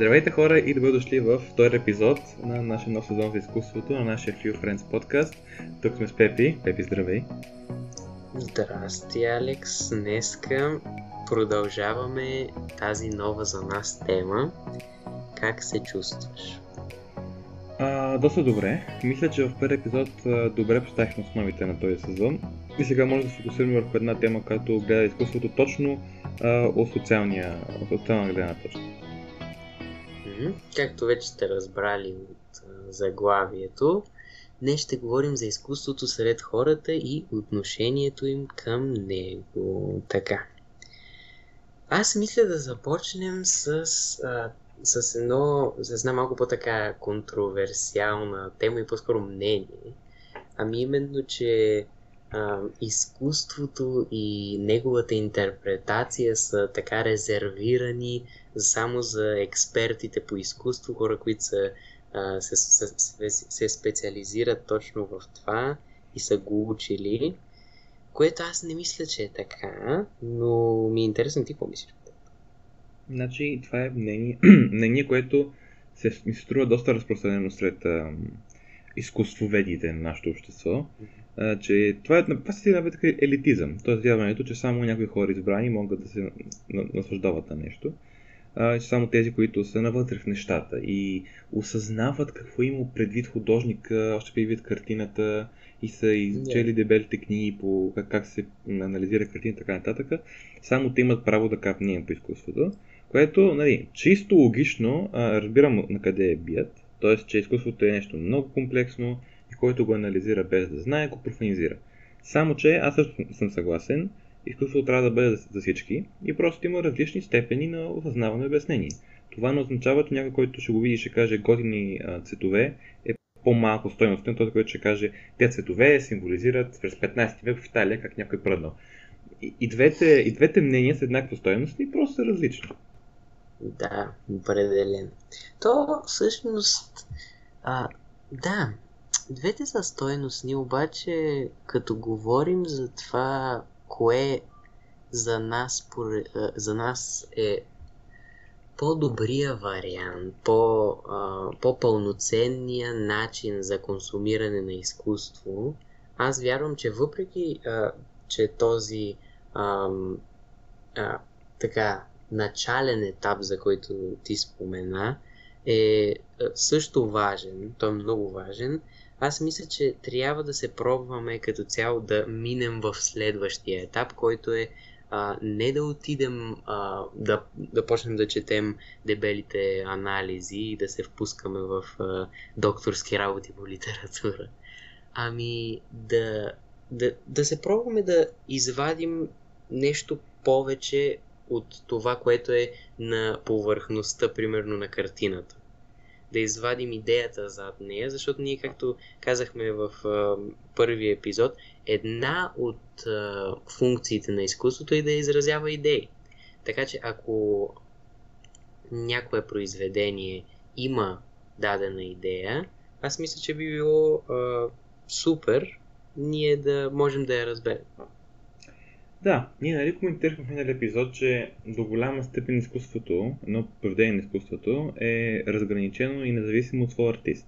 Здравейте хора и добре дошли в втори епизод на нашия нов сезон за изкуството на нашия Few Friends подкаст. Тук сме с Пепи. Пепи, здравей! Здрасти, Алекс! Днеска продължаваме тази нова за нас тема. Как се чувстваш? А, доста добре. Мисля, че в първи епизод а, добре поставихме основите на този сезон. И сега може да се фокусираме върху една тема, която гледа изкуството точно а, от, социалния, от социална гледна точка. Както вече сте разбрали от заглавието, днес ще говорим за изкуството сред хората и отношението им към него. Така. Аз мисля да започнем с, а, с едно, с една малко по-така контроверсиална тема и по-скоро мнение. Ами именно, че а, изкуството и неговата интерпретация са така резервирани само за експертите по изкуство, хора, които са, а, се, се, се, се специализират точно в това и са го учили, което аз не мисля, че е така, но ми е интересно ти какво мислиш. Значи, това е мнение, мнение което се, ми се струва доста разпространено сред а, изкуствоведите на нашето общество. Mm-hmm а, че това е това си на елитизъм. Тоест вярването, че само някои хора избрани могат да се наслаждават на нещо. А, че само тези, които са навътре в нещата и осъзнават какво има предвид художника, още предвид картината и са изчели дебелите книги по как, как се анализира картина и така нататък, само те имат право да капнем по изкуството. Което, нали, чисто логично, а, разбирам на къде е бият, т.е. че изкуството е нещо много комплексно, и който го анализира без да знае, го профанизира. Само, че аз също съм съгласен, изкуството трябва да бъде за всички и просто има различни степени на осъзнаване и обяснение. Това не означава, че някой, който ще го види и ще каже готини цветове, е по-малко стойностен, този, който ще каже, те цветове символизират през 15 век в Италия, как някой пръднал. И, и, двете, и двете мнения са еднакво стойностни, просто са различни. Да, определен. То всъщност, а, да, Двете са стойностни, обаче като говорим за това, кое за нас, за нас е по-добрия вариант, по, по-пълноценния начин за консумиране на изкуство, аз вярвам, че въпреки, а, че този а, а, така начален етап, за който ти спомена, е също важен, той е много важен, аз мисля, че трябва да се пробваме като цяло да минем в следващия етап, който е а, не да отидем а, да, да почнем да четем дебелите анализи и да се впускаме в а, докторски работи по литература, ами да, да, да се пробваме да извадим нещо повече от това, което е на повърхността, примерно на картината да извадим идеята зад нея, защото ние, както казахме в първия епизод, една от а, функциите на изкуството е да изразява идеи. Така че ако някое произведение има дадена идея, аз мисля, че би било а, супер ние да можем да я разберем. Да, ние нали коментирахме в миналия епизод, че до голяма степен изкуството, едно поведение на изкуството е разграничено и независимо от своя артист.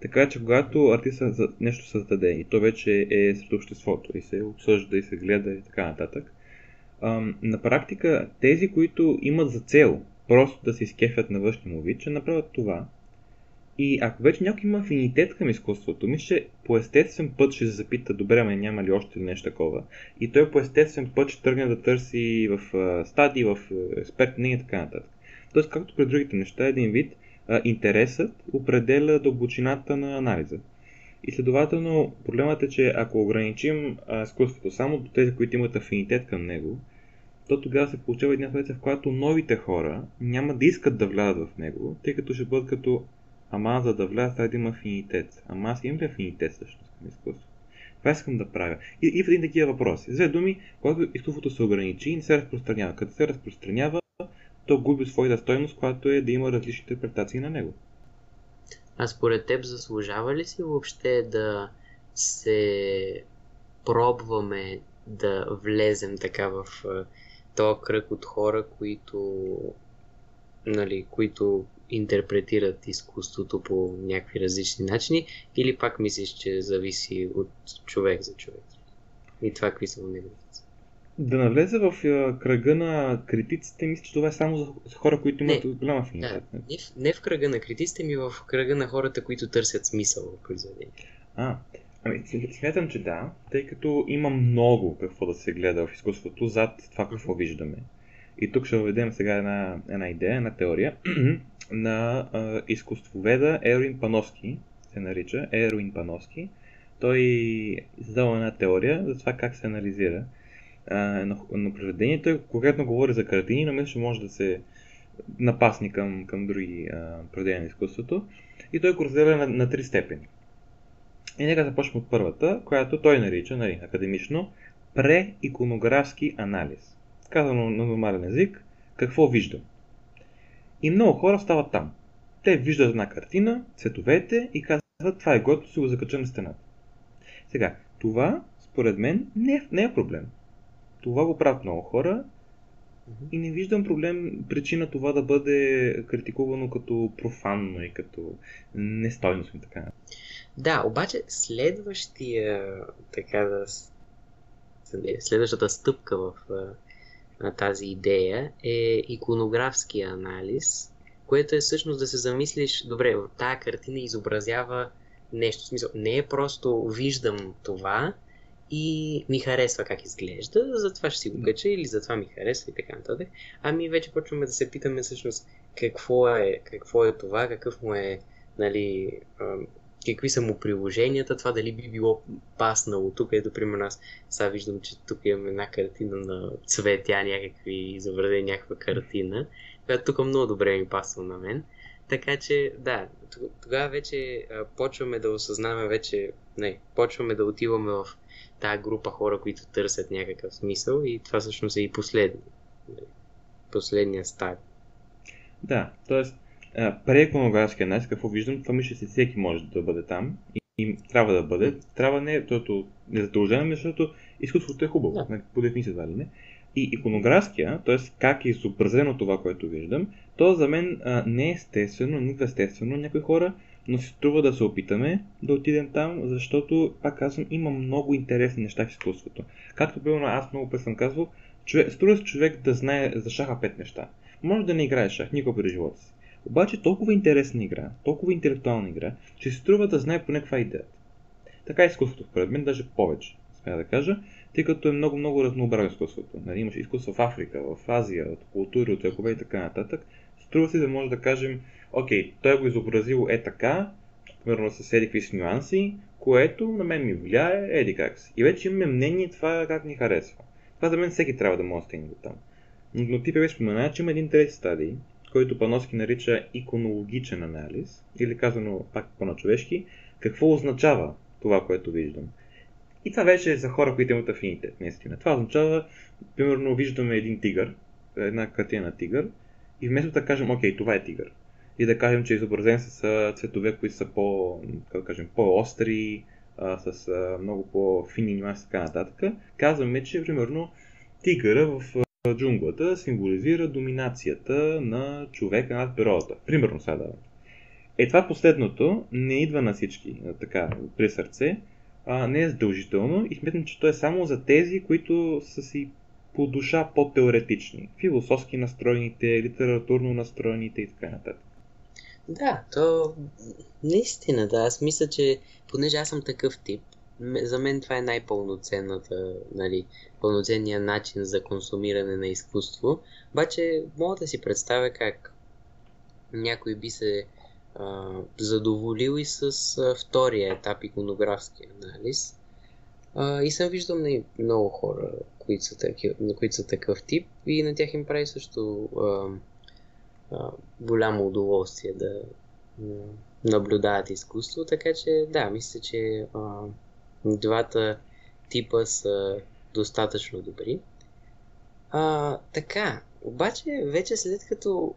Така че когато артиста за нещо създаде и то вече е сред обществото и се обсъжда и се гледа и така нататък, на практика тези, които имат за цел просто да се изкефят на външния му вид, ще направят това, и ако вече някой има афинитет към изкуството, мисля, че по естествен път ще се запита, добре, ме няма ли още нещо такова. И той по естествен път ще тръгне да търси в стадии, в експертни и така нататък. Тоест, както при другите неща, един вид, интересът определя дълбочината на анализа. И следователно, проблемът е, че ако ограничим изкуството само до тези, които имат афинитет към него, то тогава се получава една ситуация, в която новите хора няма да искат да влязат в него, тъй като ще бъдат като Ама за да вляза трябва да има афинитет. Ама аз имам ли афинитет всъщност към изкуство? Това искам да правя. И, и в един такива въпроси. За думи, когато изкуството се ограничи и не се разпространява. Като се разпространява, то губи своята стойност, която е да има различни интерпретации на него. А според теб заслужава ли си въобще да се пробваме да влезем така в този кръг от хора, които, нали, които интерпретират изкуството по някакви различни начини или пак мислиш, че зависи от човек за човек? И това какви са неговите? Да навлезе в кръга на критиците, мисля, че това е само за хора, които имат не, голяма афинитет. Да, не, в, не в кръга на критиците, ми в кръга на хората, които търсят смисъл в произведението. А, ами смятам, че да, тъй като има много какво да се гледа в изкуството зад това какво виждаме. И тук ще въведем сега една, една идея, една теория на а, изкуствоведа Ероин Пановски, се нарича Ероин Пановски. Той издава една теория за това как се анализира на, на. Той конкретно говори за картини, но мисля, че може да се напасни към, към други а, на изкуството. И той го разделя на, на три степени. И нека започнем от първата, която той нарича, нали, академично, преиконографски анализ. Казано на нормален език, какво виждам. И много хора стават там. Те виждат една картина, цветовете и казват, това е готово, си го закачам на стената. Сега, това, според мен, не е, не е проблем. Това го правят много хора и не виждам проблем, причина това да бъде критикувано като профанно и като нестойностно и така. Да, обаче следващия, така да следващата стъпка в на тази идея е иконографски анализ, което е всъщност да се замислиш, добре, тази картина изобразява нещо. В смисъл, не е просто виждам това, и ми харесва как изглежда, затова ще си го кача или затова ми харесва и така нататък. Ами вече почваме да се питаме всъщност какво е, какво е това, какъв му е, нали, какви са му приложенията, това дали би било паснало. Тук ето, примерно, аз сега виждам, че тук имам една картина на цветя, някакви изобразени някаква картина, която тук много добре ми пасва на мен. Така че, да, тогава вече почваме да осъзнаваме вече, не, почваме да отиваме в тази група хора, които търсят някакъв смисъл и това всъщност е и последния, последния стадий. Да, т.е. преиконографски анализ, какво виждам, това мисля, че всеки може да бъде там и, и трябва да бъде. Трябва не, защото не задължено, защото изкуството е хубаво, да. по дефиниция това ли не. И иконографския, т.е. как е изобразено това, което виждам, то за мен а, не е естествено, нито естествено. Някои хора но си струва да се опитаме да отидем там, защото, пак казвам, има много интересни неща в изкуството. Както примерно аз много път съм казвал, човек, струва се човек да знае за шаха пет неща. Може да не играе шах никога през живота си. Обаче толкова интересна игра, толкова интелектуална игра, че си струва да знае поне каква идея. Така е изкуството, според мен, даже повече, смея да кажа, тъй като е много-много разнообразно изкуството. Нали, имаш изкуство в Африка, в Азия, от култури, от векове и така нататък. Струва си да може да кажем, окей, той го изобразил е така, примерно с еди какви си нюанси, което на мен ми влияе, еди как си. И вече имаме мнение това как ни харесва. Това за мен всеки трябва да може да стигне до там. Но ти беше спомена, че има един трети стадий, който Паноски нарича иконологичен анализ, или казано пак по-начовешки, какво означава това, което виждам. И това вече е за хора, които имат афинитет, наистина. Това означава, примерно, виждаме един тигър, една картина на тигър, и вместо да кажем, окей, това е тигър, и да кажем, че е изобразен с цветове, които са по, как да кажем, по-остри, с много по-фини нюанси и така нататък, казваме, че примерно тигъра в джунглата символизира доминацията на човека над природата. Примерно сега да. Е това последното не идва на всички така при сърце, а, не е задължително и смятам, че то е само за тези, които са си по душа по-теоретични, философски настроените, литературно настроените и така нататък. Да, то наистина, да. Аз мисля, че понеже аз съм такъв тип, за мен това е най-пълноценната, нали, пълноценният начин за консумиране на изкуство. Обаче мога да си представя как някой би се а, задоволил и с а, втория етап иконографски анализ. А, и съм виждал нали, много хора, които са, таки, които са такъв тип и на тях им прави също а, а, голямо удоволствие да наблюдават изкуство, така че да, мисля, че а, двата типа са достатъчно добри. А, така, обаче вече след като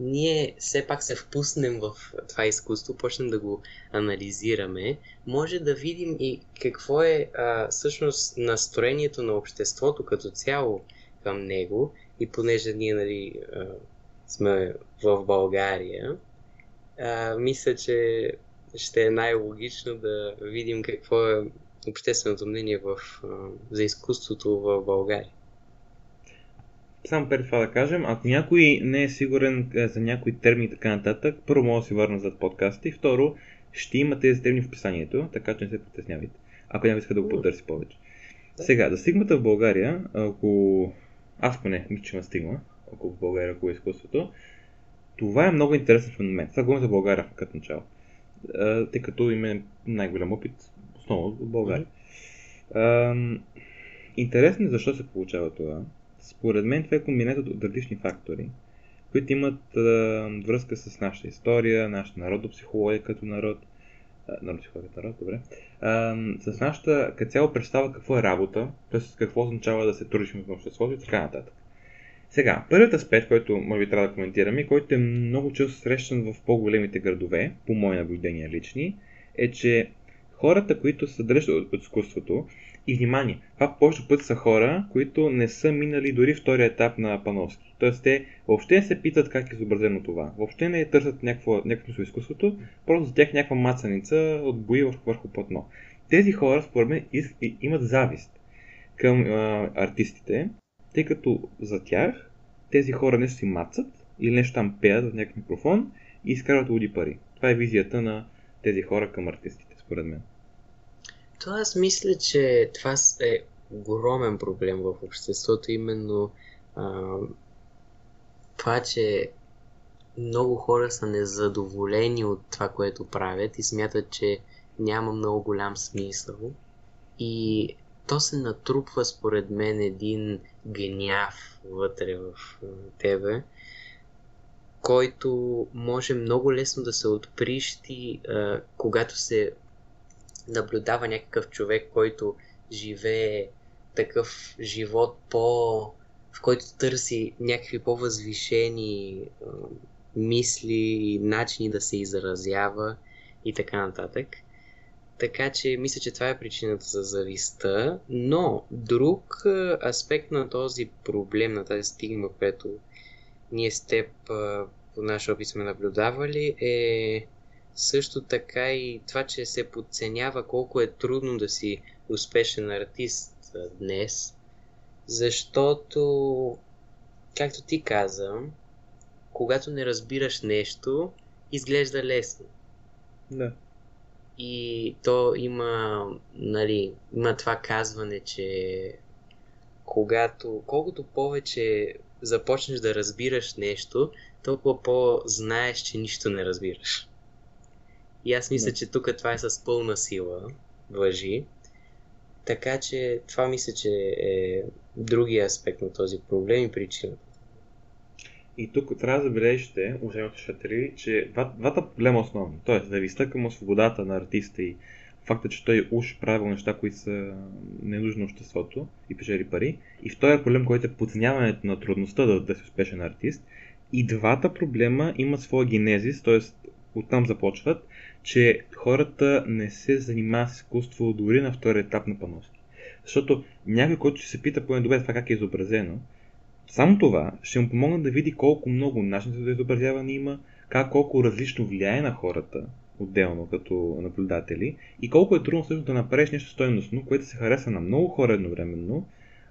ние все пак се впуснем в това изкуство, почнем да го анализираме, може да видим и какво е а, всъщност настроението на обществото като цяло към него. И понеже ние нали, сме в България, а, мисля, че ще е най-логично да видим какво е общественото мнение в, за изкуството в България. Само преди това да кажем, ако някой не е сигурен е, за някои термини и така нататък, първо може да си върна зад подкаста и второ, ще има тези термини в описанието, така че не се притеснявайте, ако някой иска да го потърси повече. Сега, да стигмата в България, ако аз поне мисля, че има стигма, ако в България, ако е изкуството, това е много интересен феномен. Това говорим за България като начало. Тъй като има най-голям опит, основно от България. Интересно е защо се получава това. Според мен това е комбинация от различни фактори, които имат а, връзка с нашата история, нашата народопсихология като народ, народопсихология като народ, добре, а, с нашата като цяло представа какво е работа, т.е. какво означава да се трудиш в обществото и така нататък. Сега, първият аспект, който може би трябва да коментираме, който е много често срещан в по-големите градове, по мои наблюдения лични, е, че хората, които се съдържат от, от изкуството, и внимание, това повече път са хора, които не са минали дори втория етап на Пановски. Тоест те въобще не се питат как е изобразено това. Въобще не търсят някакво изкуството, просто за тях някаква мацаница от бои върху, върху платно. Тези хора, според мен, имат завист към а, артистите, тъй като за тях тези хора нещо си мацат или нещо там пеят в някакъв микрофон и изкарват луди пари. Това е визията на тези хора към артистите, според мен. То аз мисля, че това е огромен проблем в обществото, именно а, това, че много хора са незадоволени от това, което правят и смятат, че няма много голям смисъл. И то се натрупва, според мен, един гняв вътре в тебе, който може много лесно да се отприщи, когато се наблюдава някакъв човек, който живее такъв живот по... в който търси някакви по-възвишени мисли, начини да се изразява и така нататък. Така че мисля, че това е причината за зависта. Но друг аспект на този проблем, на тази стигма, което ние с теб по наш опит сме наблюдавали, е също така и това, че се подценява колко е трудно да си успешен артист днес, защото, както ти каза, когато не разбираш нещо, изглежда лесно. Да. И то има, нали, има това казване, че когато, колкото повече започнеш да разбираш нещо, толкова по-знаеш, че нищо не разбираш. И аз мисля, че тук това е с пълна сила въжи. Така че това мисля, че е другия аспект на този проблем и причината. И тук трябва да забележите, уважаеми слушатели, че два, двата проблема основни, т.е. зависта към свободата на артиста и факта, че той уж правил неща, които са ненужни обществото и печели пари. И втория проблем, който е подценяването на трудността да, да си успешен артист. И двата проблема имат своя генезис, т.е. оттам започват, че хората не се занимават с изкуство дори на втория етап на Пановски. Защото някой, който ще се пита по добре това как е изобразено, само това ще му помогне да види колко много начини за изобразяване има, как колко различно влияе на хората, отделно като наблюдатели, и колко е трудно също да направиш нещо стойностно, което се хареса на много хора едновременно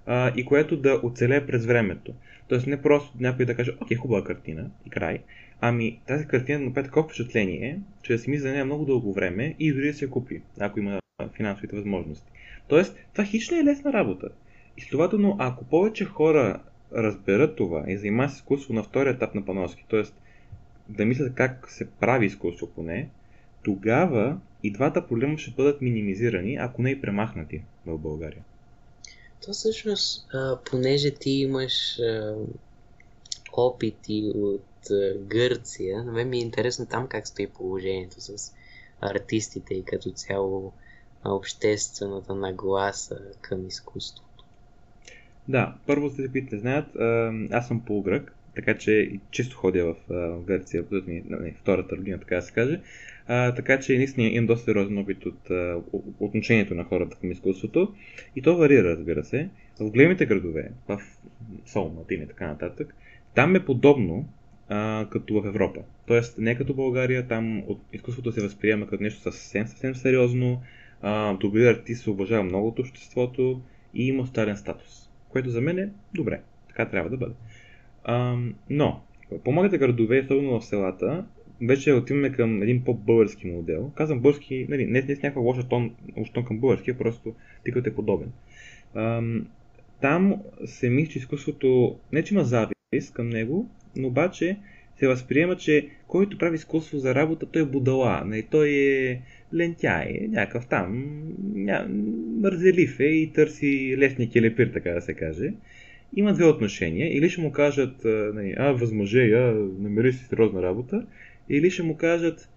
а, и което да оцелее през времето. Тоест не просто някой да каже, окей, хубава картина и край, ами тази картина направи такова впечатление, че да си мисли за нея много дълго време и дори да се купи, ако има финансовите възможности. Тоест, това хич не е лесна работа. И следователно, ако повече хора разберат това и занимават с изкуство на втория етап на Пановски, т.е. да мислят как се прави изкуство поне, тогава и двата проблема ще бъдат минимизирани, ако не и премахнати в България. То всъщност, понеже ти имаш опити от Гърция, на мен ми е интересно там как стои положението с артистите и като цяло обществената нагласа към изкуство. Да, първо за тези, които не знаят, аз съм полугрък, така че често ходя в, Гърция, ми, не, втората родина, така да се каже. А, така че наистина имам доста сериозен опит от, от отношението на хората към изкуството. И то варира, разбира се. В големите градове, в Сол, и така нататък, там е подобно, а, като в Европа. Тоест, не като България, там от изкуството се възприема като нещо съвсем, съвсем сериозно, а, добри артист се уважава много от обществото и има стален статус. Което за мен е добре. Така трябва да бъде. А, но, по-малките градове, особено в селата, вече отиваме към един по-български модел. Казвам български, нали, не, не с някаква лоша тон, тон към българския, просто тикът е подобен. А, там се мисли, че изкуството не че има завист към него, но обаче се възприема, че който прави изкуство за работа, той е будала. Не, той е лентяй, някакъв там, ня... мързелив е и търси лесния келепир, така да се каже. Има две отношения. Или ще му кажат, нали, а, възмъже, я, намери си сериозна работа, или ще му кажат,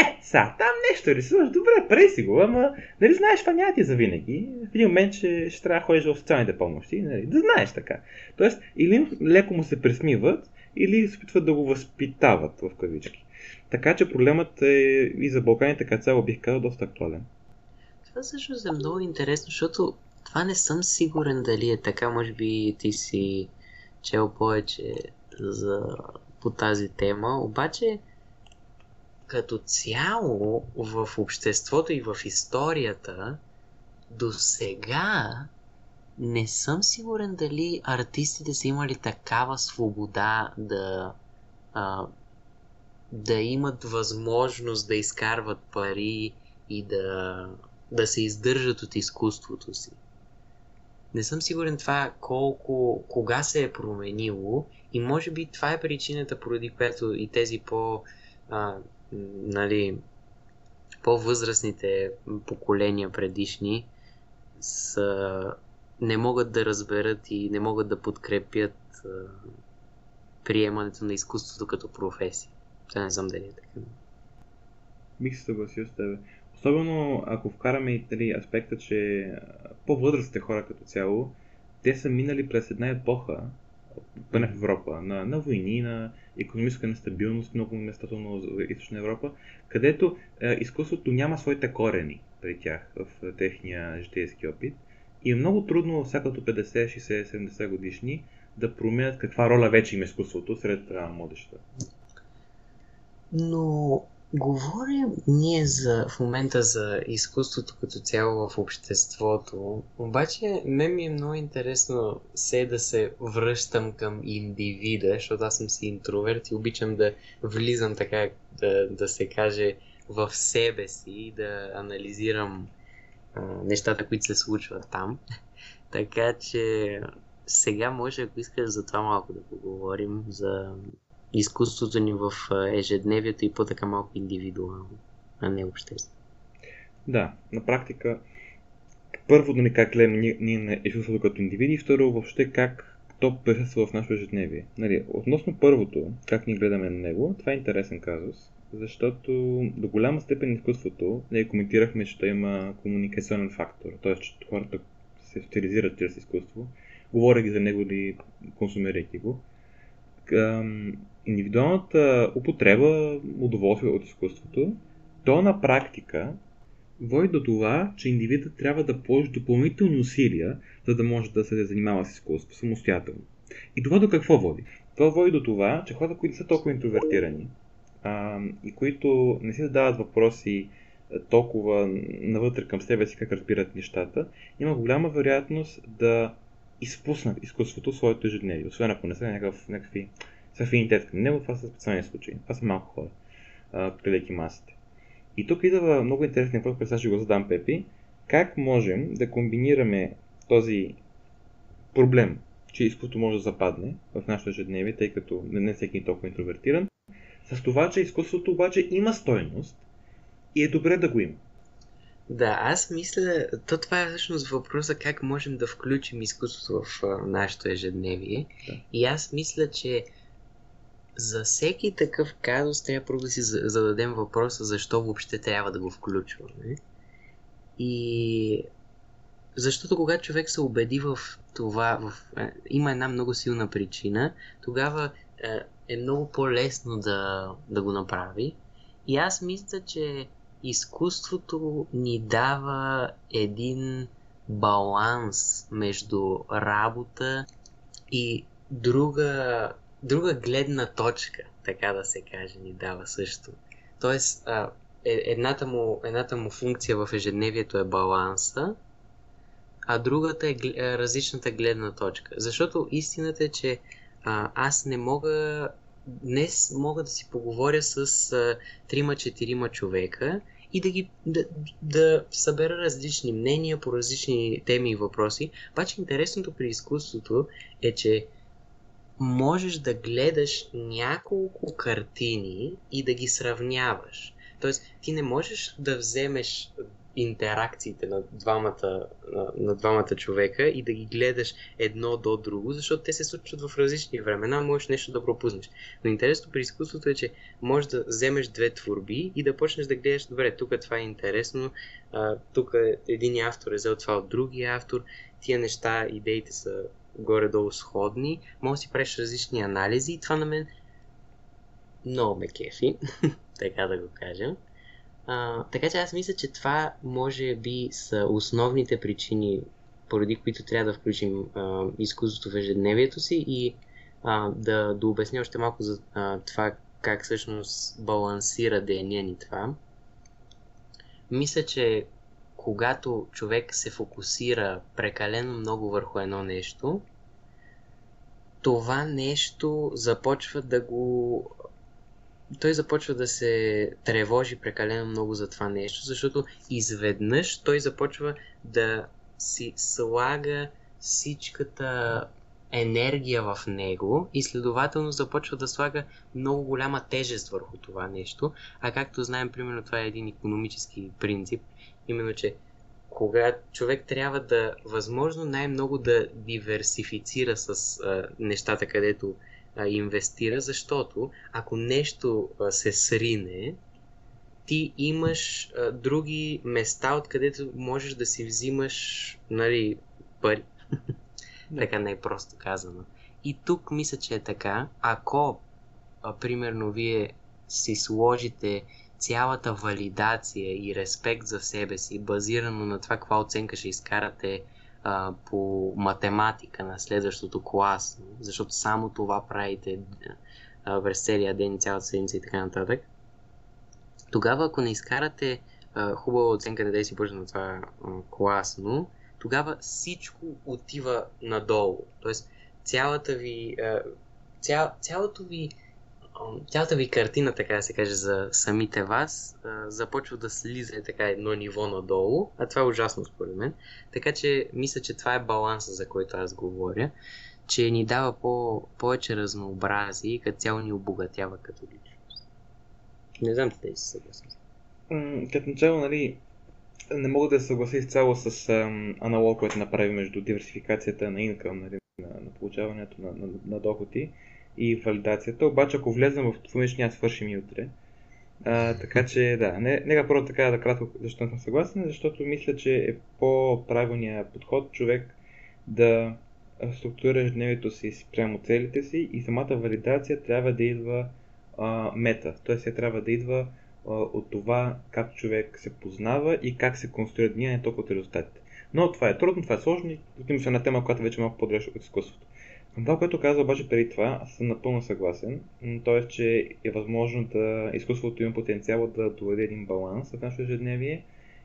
е, са, там нещо рисуваш, добре, прави си го, ама, нали знаеш, това няма ти за винаги. В един момент ще, ще трябва да ходиш в социалните помощи, нали, да знаеш така. Тоест, или леко му се пресмиват, или се опитват да го възпитават в кавички. Така че проблемът е и за Балкани така цяло бих казал доста актуален. Това всъщност е много интересно, защото това не съм сигурен дали е така. Може би ти си чел повече за, по тази тема. Обаче, като цяло в обществото и в историята, до сега не съм сигурен дали артистите са имали такава свобода да, а, да имат възможност да изкарват пари и да, да се издържат от изкуството си. Не съм сигурен това колко, кога се е променило и може би това е причината, поради която и тези по, а, нали, по-възрастните поколения предишни са не могат да разберат и не могат да подкрепят а, приемането на изкуството като професия. Това не знам дали е така. Бих се съгласил с тебе. Особено ако вкараме и нали, аспекта, че по-възрастните хора като цяло, те са минали през една епоха, поне в Европа, на, на войни, на економическа нестабилност, много места в Източна Европа, където е, изкуството няма своите корени при тях в техния житейски опит. И е много трудно всякато 50, 60, 70 годишни да променят каква роля вече има изкуството сред младеща. Но говорим ние за, в момента за изкуството като цяло в обществото, обаче мен ми е много интересно се да се връщам към индивида, защото аз съм си интроверт и обичам да влизам така, да, да се каже, в себе си и да анализирам нещата, които се случват там. така че сега може, ако искаш за това малко да поговорим, за изкуството ни в ежедневието и по-така малко индивидуално, а не обществено. Да, на практика първо да не как гледаме ние, ние на изкуството като индивиди второ въобще как то присъства в нашето ежедневие. Нали, относно първото, как ние гледаме на него, това е интересен казус защото до голяма степен изкуството, ние коментирахме, че той има комуникационен фактор, т.е. че хората се социализират чрез изкуство, говоряки за него или консумирайки го. Индивидуалната употреба, удоволствие от изкуството, то на практика води до това, че индивидът трябва да положи допълнителни усилия, за да може да се занимава с изкуство самостоятелно. И това до какво води? Това води до това, че хората, които са толкова интровертирани, а, и които не си задават въпроси толкова навътре към себе си как разбират нещата, има голяма вероятност да изпуснат изкуството в своето ежедневие, освен ако не са някакъв, някакви с афинитет към него, това са специални случаи. Това са малко хора, гледайки масите. И тук идва много интересен въпрос, който ще го задам Пепи. Как можем да комбинираме този проблем, че изкуството може да западне в нашето ежедневие, тъй като не всеки е толкова интровертиран, с това, че изкуството обаче има стойност и е добре да го има. Да, аз мисля, то това е всъщност въпроса как можем да включим изкуството в а, нашето ежедневие. Да. И аз мисля, че за всеки такъв казус трябва първо да си зададем въпроса защо въобще трябва да го включваме. И защото когато човек се убеди в това, в, е, има една много силна причина, тогава е, е много по-лесно да, да го направи. И аз мисля, че изкуството ни дава един баланс между работа и друга, друга гледна точка, така да се каже, ни дава също. Тоест, а, е, едната, му, едната му функция в ежедневието е баланса, а другата е различната гледна точка. Защото истината е, че а, аз не мога. Днес мога да си поговоря с трима-четирима човека и да ги да, да събера различни мнения по различни теми и въпроси. Обаче интересното при изкуството е, че можеш да гледаш няколко картини и да ги сравняваш. Тоест, ти не можеш да вземеш интеракциите на двамата, на, на двамата човека и да ги гледаш едно до друго, защото те се случват в различни времена, можеш нещо да пропуснеш. Но интересното при изкуството е, че можеш да вземеш две творби и да почнеш да гледаш, добре, тук това е интересно, тук един автор е взел това от другия автор, тия неща, идеите са горе-долу сходни, може да си правиш различни анализи и това на мен много ме кефи, така да го кажем. А, така че аз мисля, че това може би са основните причини, поради които трябва да включим а, изкуството в ежедневието си и а, да, да обясня още малко за а, това как всъщност балансира деня ни това. Мисля, че когато човек се фокусира прекалено много върху едно нещо, това нещо започва да го той започва да се тревожи прекалено много за това нещо, защото изведнъж той започва да си слага всичката енергия в него и следователно започва да слага много голяма тежест върху това нещо. А както знаем, примерно това е един економически принцип, именно, че когато човек трябва да възможно най-много да диверсифицира с а, нещата, където а, инвестира, защото ако нещо а, се срине, ти имаш а, други места, откъдето можеш да си взимаш нали, пари. така не е просто казано. И тук мисля, че е така. Ако, а, примерно, вие си сложите цялата валидация и респект за себе си, базирано на това каква оценка ще изкарате а, по математика на следващото класно, защото само това правите а, през целия ден, цялата седмица и така нататък, тогава ако не изкарате а, хубава оценка да си почне на това а, класно, тогава всичко отива надолу. Тоест, цялата ви, а, цял, цялото ви цялата ви картина, така да се каже, за самите вас, започва да слиза така едно ниво надолу, а това е ужасно според мен. Така че мисля, че това е баланса, за който аз говоря, че ни дава по, повече разнообразие и като цяло ни обогатява като личност. Не знам ти да си съгласен. Като начало, нали, не мога да се съглася изцяло с ам, аналог, който направи между диверсификацията на инкъм, нали, на, на получаването на, на, на доходи и валидацията, обаче ако влезем в това нещо, няма свършим и утре. А, така че да, не, нека първо така да кратко защо съм съгласен, защото мисля, че е по-правилният подход човек да структурира ежедневието си спрямо целите си и самата валидация трябва да идва а, мета, т.е. тя трябва да идва а, от това как човек се познава и как се конструира деня, не толкова от резултатите. Но това е трудно, това е сложно и отивам се на тема, която вече е малко по-далеч от изкуството. Това, което каза обаче преди това, съм напълно съгласен. Т.е. че е възможно да изкуството има потенциал да доведе един баланс в нашето ежедневие.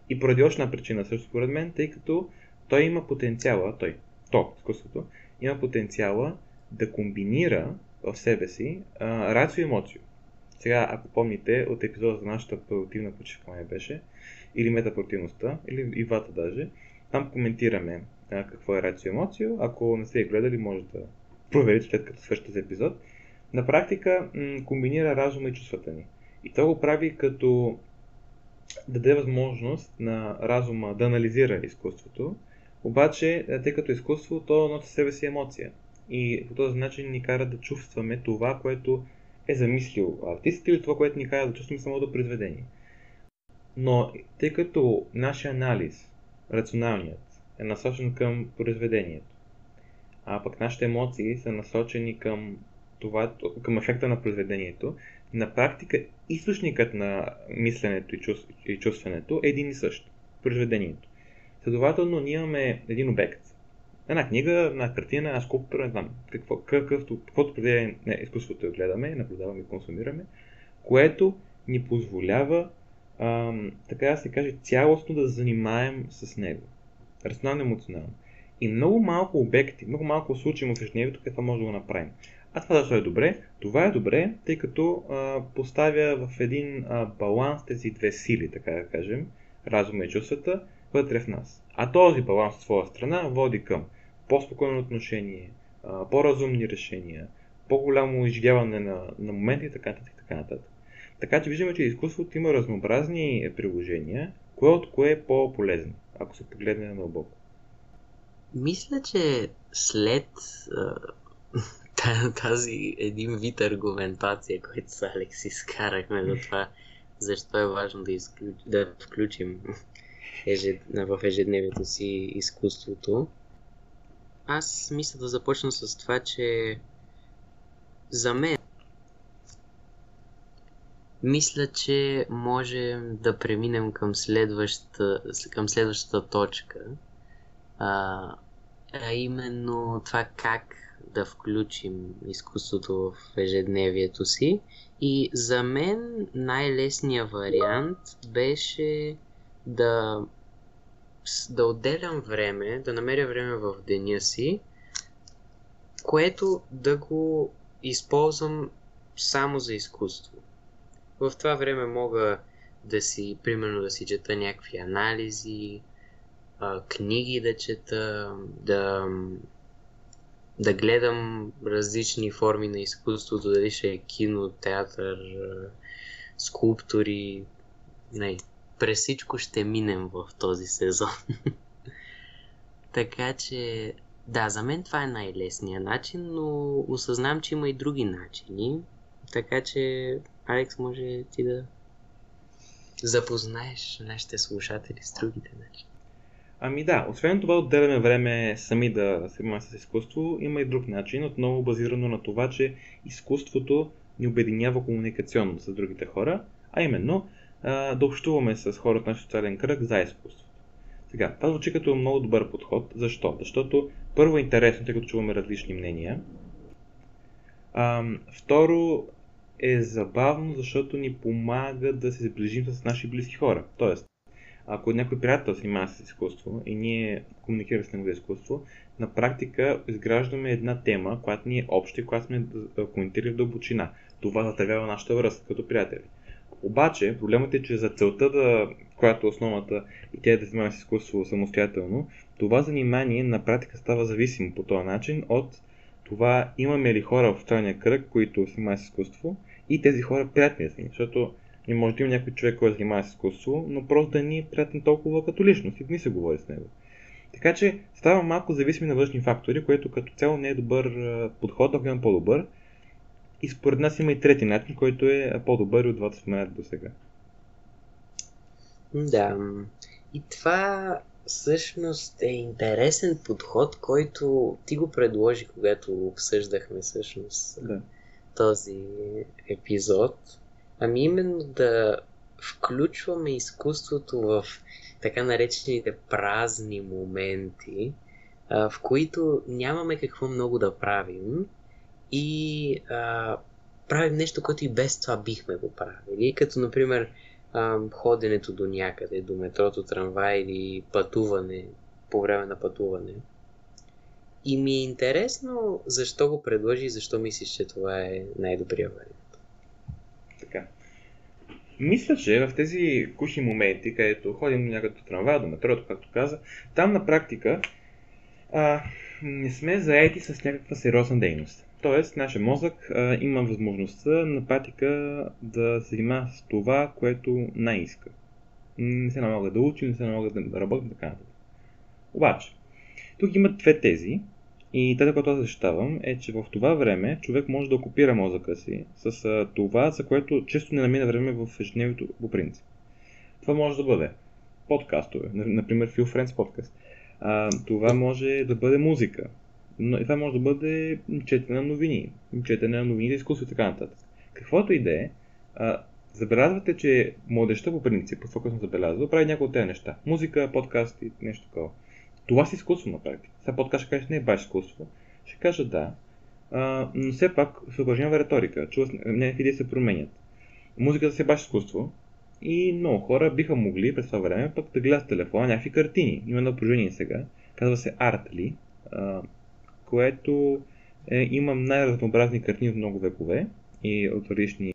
И поради още една причина също според мен, тъй като той има потенциала, той, то, изкуството, има потенциала да комбинира в себе си а, рацио и емоцио. Сега, ако помните от епизода за нашата продуктивна почивка май беше, или метапротивността, или и двата даже, там коментираме какво е рацио емоцио. Ако не сте гледали, може да проверите след като свърши този епизод, на практика м- комбинира разума и чувствата ни. И то го прави като даде възможност на разума да анализира изкуството, обаче, е, тъй като изкуство, то носи себе си емоция. И по този начин ни кара да чувстваме това, което е замислил артистът или това, което ни кара да чувстваме самото произведение. Но тъй като нашия анализ, рационалният, е насочен към произведението, а пък нашите емоции са насочени към това, към ефекта на произведението. На практика източникът на мисленето и, чувств, и чувстването е един и същ. Произведението. Следователно, ние имаме един обект, Една книга, една картина, една скулптура, не знам, какво, какъвто, каквото преди не, изкуството гледаме, наблюдаваме и консумираме, което ни позволява, ам, така да се каже, цялостно да занимаем с него. Рационално емоционално. И много малко обекти, много малко случаи в ежедневието, какво може да го направим. А това защо е добре? Това е добре, тъй като а, поставя в един а, баланс тези две сили, така да кажем, разума и чувствата, вътре в нас. А този баланс от своя страна води към по-спокойно отношение, а, по-разумни решения, по-голямо изживяване на, на моменти и така нататък. Така, нататък. така че виждаме, че изкуството има разнообразни приложения, кое от кое е по-полезно, ако се погледне дълбоко. Мисля, че след тази един вид аргументация, който с Алекс изкарахме за това, защо е важно да, изключ... да включим ежед... в ежедневието си изкуството. Аз мисля да започна с това, че за мен мисля, че можем да преминем към следващата, към следващата точка, а, а именно това как да включим изкуството в ежедневието си. И за мен най-лесният вариант беше да, да отделям време, да намеря време в деня си, което да го използвам само за изкуство. В това време мога да си, примерно, да си чета някакви анализи, книги да чета, да да гледам различни форми на изкуството, дали ще е кино, театър, скулптури. Не, през всичко ще минем в този сезон. така че, да, за мен това е най-лесният начин, но осъзнам, че има и други начини. Така че, Алекс, може ти да запознаеш нашите слушатели с другите начини. Ами да, освен това отделяме време сами да се занимаваме с изкуство, има и друг начин, отново базирано на това, че изкуството ни обединява комуникационно с другите хора, а именно да общуваме с хората на социален кръг за изкуството. Сега, това звучи като много добър подход. Защо? Защото първо е интересно, тъй като чуваме различни мнения. А, второ е забавно, защото ни помага да се сближим с наши близки хора. Тоест, ако някой приятел се занимава с изкуство и ние комуникираме с него за изкуство, на практика изграждаме една тема, която ни е обща и която сме коментирали в дълбочина. Това затървява нашата връзка като приятели. Обаче, проблемът е, че за целта, да, която е основната и тя е да занимава с изкуство самостоятелно, това занимание на практика става зависимо по този начин от това имаме ли хора в трайния кръг, които се занимават с изкуство и тези хора приятели са ни. Защото и може да има някой човек, който занимава с изкуство, но просто да ни е приятен толкова като личност и да ни се говори с него. Така че става малко зависими на външни фактори, което като цяло не е добър подход, ако има по-добър. И според нас има и трети начин, който е по-добър от двата споменати до сега. Да. И това всъщност е интересен подход, който ти го предложи, когато обсъждахме всъщност да. този епизод. Ами именно да включваме изкуството в така наречените празни моменти, в които нямаме какво много да правим и а, правим нещо, което и без това бихме го правили, като например а, ходенето до някъде, до метрото, трамвай или пътуване по време на пътуване. И ми е интересно защо го предложи и защо мислиш, че това е най-добрият вариант. Мисля, че в тези кухи моменти, където ходим някъде до трамвая, до метрото, както каза, там на практика а, не сме заети с някаква сериозна дейност. Тоест, нашия мозък а, има възможността на практика да се занимава с това, което най-иска. Не се налага да учи, не се налага да работи, така нататък. Обаче, тук има две тези, и тази, която аз защитавам, е, че в това време човек може да окупира мозъка си с това, за което често не намина време в ежедневието по принцип. Това може да бъде подкастове, например Phil Friends подкаст. Това може да бъде музика. Но това може да бъде четене на новини, четене на новини за изкуство и така нататък. Каквото и да е, забелязвате, че младеща по принцип, това, което съм забелязал, прави някои от тези неща. Музика, подкасти, нещо такова. Това си изкуство на практика. Сега подкаст ще кажеш, не е баш изкуство. Ще кажа да. А, но все пак се упражнява риторика. Чува, някакви идеи се променят. Музиката си е баш изкуство. И много хора биха могли през това време пък да гледат телефона някакви картини. Има едно упражнение сега. Казва се Artly, а, което е, има най-разнообразни картини от много векове и от различни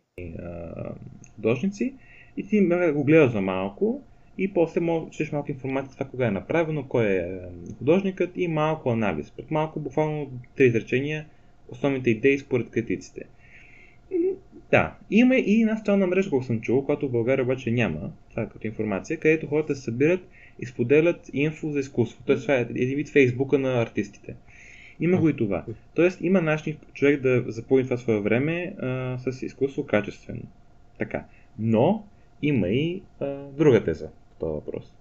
художници. И ти го гледаш за малко и после можеш малко информация това кога е направено, кой е художникът и малко анализ. Пред малко, буквално три изречения, основните идеи според критиците. Да, има и една социална мрежа, колко съм чул, която в България обаче няма, това е като информация, където хората се събират и споделят инфо за изкуство. Тоест, това е един вид фейсбука на артистите. Има го и това. Тоест, има начин човек да запълни това свое време а, с изкуство качествено. Така. Но има и а, друга теза този въпрос.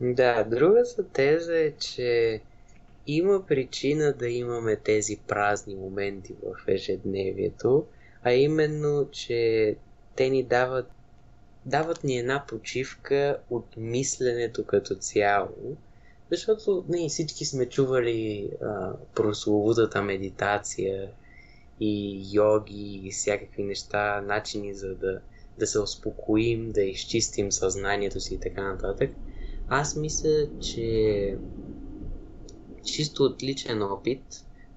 Да, другата теза е, че има причина да имаме тези празни моменти в ежедневието, а именно, че те ни дават, дават ни една почивка от мисленето като цяло, защото не, всички сме чували а, прословутата медитация и йоги и всякакви неща, начини за да, да се успокоим, да изчистим съзнанието си и така нататък. Аз мисля, че чисто от личен опит,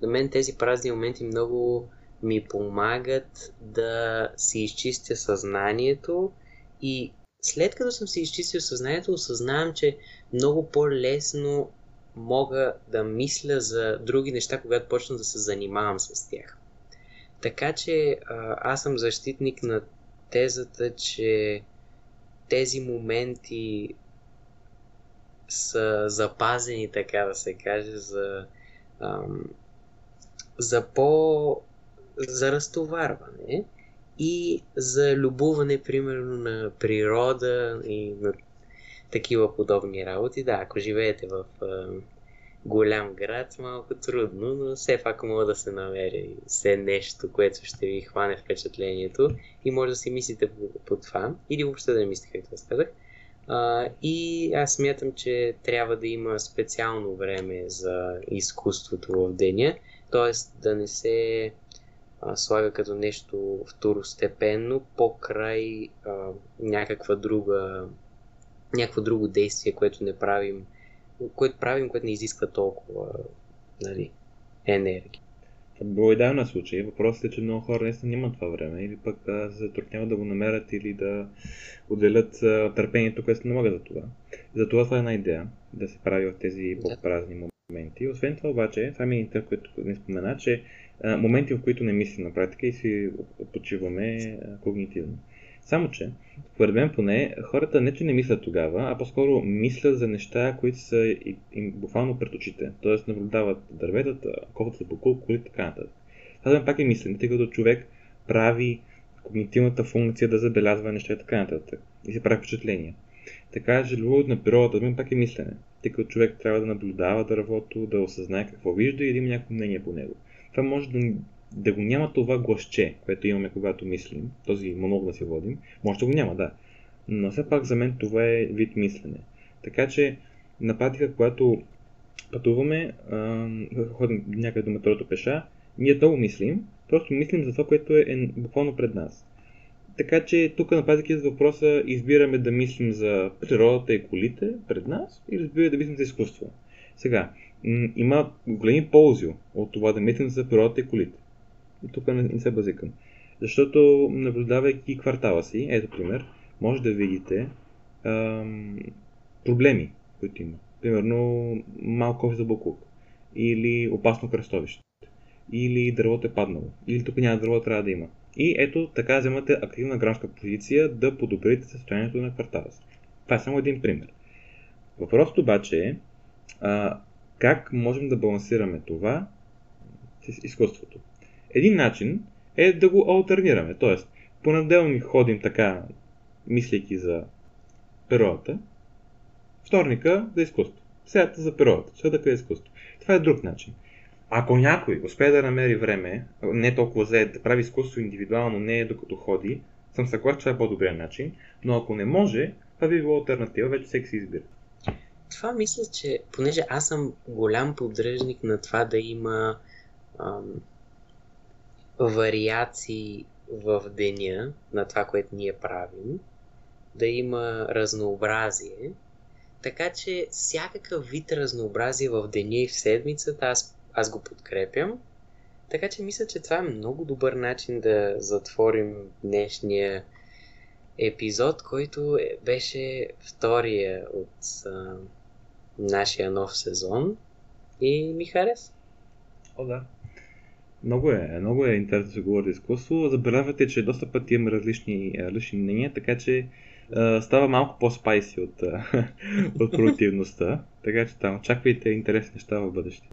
на мен тези празни моменти много ми помагат да си изчистя съзнанието и след като съм си изчистил съзнанието, осъзнавам, че много по-лесно мога да мисля за други неща, когато почна да се занимавам с тях. Така че аз съм защитник на тезата, че тези моменти са запазени, така да се каже, за, ам, за по... за разтоварване и за любуване, примерно, на природа и на такива подобни работи. Да, ако живеете в а, голям град, малко трудно, но все пак мога да се намери все нещо, което ще ви хване впечатлението и може да си мислите по, по това, или въобще да не мислите, както сказах. А, и аз смятам, че трябва да има специално време за изкуството в деня, т.е. да не се слага като нещо второстепенно покрай а, някаква друга някакво друго действие, което не правим, което правим, което не изисква толкова нали, енергия. Идеален случай. Въпросът е, че много хора наистина нямат това време или пък се затрудняват да го намерят или да отделят а, търпението, което не могат за това. Затова това е една идея, да се прави в тези по-празни моменти. Освен това обаче, това ми е интер, което не спомена, че а, моменти, в които не мислим на практика и си почиваме а, когнитивно. Само, че, според мен поне, хората не че не мислят тогава, а по-скоро мислят за неща, които са им буквално пред очите. Тоест наблюдават дърветата, колкото за букул, коли, така нататък. Това пак е мислене, тъй като човек прави когнитивната функция да забелязва неща и така нататък. И се прави впечатление. Така че любовът на природата мен пак е мислене. Тъй като човек трябва да наблюдава дървото, да осъзнае какво вижда и да има някакво мнение по него. Това може да да го няма това гласче, което имаме когато мислим, този монолог да си водим, може да го няма, да. Но все пак за мен това е вид мислене. Така че на практика, когато пътуваме, ходим някъде до метрото пеша, ние много мислим, просто мислим за това, което е, буквално пред нас. Така че тук на практика за въпроса избираме да мислим за природата и колите пред нас или разбира да мислим за изкуство. Сега, има големи ползи от това да мислим за природата и колите. Тук не, не се базикам. Защото наблюдавайки квартала си, ето пример, може да видите ам, проблеми, които има. Примерно малко за буклук. Или опасно кръстовище. Или дървото е паднало. Или тук няма дърво, трябва да има. И ето така вземате активна гражданска позиция да подобрите състоянието на квартала си. Това е само един пример. Въпросът обаче е а, как можем да балансираме това с изкуството. Един начин е да го альтернираме. Тоест, понеделник ходим така, мислейки за природата, вторника за изкуство. Средата за природата, средата е изкуство. Това е друг начин. Ако някой успее да намери време, не толкова заед, да прави изкуство индивидуално, не е докато ходи, съм съгласен, че това е по-добрият начин, но ако не може, това би било альтернатива, вече всеки си избира. това мисля, че понеже аз съм голям поддръжник на това да има ам, вариации в деня на това, което ние правим, да има разнообразие, така че всякакъв вид разнообразие в деня и в седмицата аз, аз го подкрепям. Така че мисля, че това е много добър начин да затворим днешния епизод, който е, беше втория от а, нашия нов сезон и ми хареса. О, да. Много е, много е интересно да се говори изкуство. Забелявате, че доста пъти имаме различни, различни мнения, така че а, става малко по-спайси от, от продуктивността. така че там очаквайте интересни неща в бъдеще.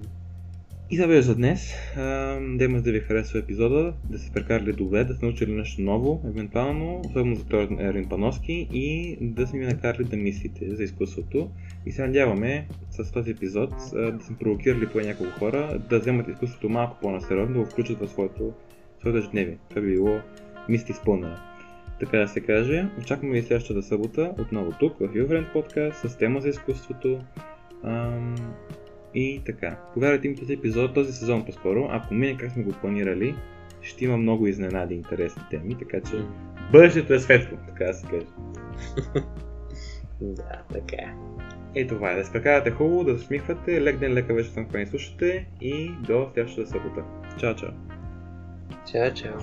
И това беше за днес. Надявам да ви харесва епизода, да се прекарали добре, да сте научили нещо ново, евентуално, особено за този Ерин Пановски и да сме ви накарали да мислите за изкуството. И се надяваме с този епизод да сме провокирали по няколко хора да вземат изкуството малко по-насериозно, да го включат в своето, своето ежедневие. Това би било мисли изпълнена. Така да се каже, очакваме и следващата събота отново тук в Юврен подкаст с тема за изкуството. Ам... И така. Повярвайте ми този епизод, този сезон по-скоро, ако мине как сме го планирали, ще има много изненади интересни теми, така че бъдещето е светло, така да се каже. да, така е. Това е. Да се прекарате хубаво, да се смихвате, лек ден, лека вечер, ако ни слушате и до следващата събота. Чао, чао. Чао, чао.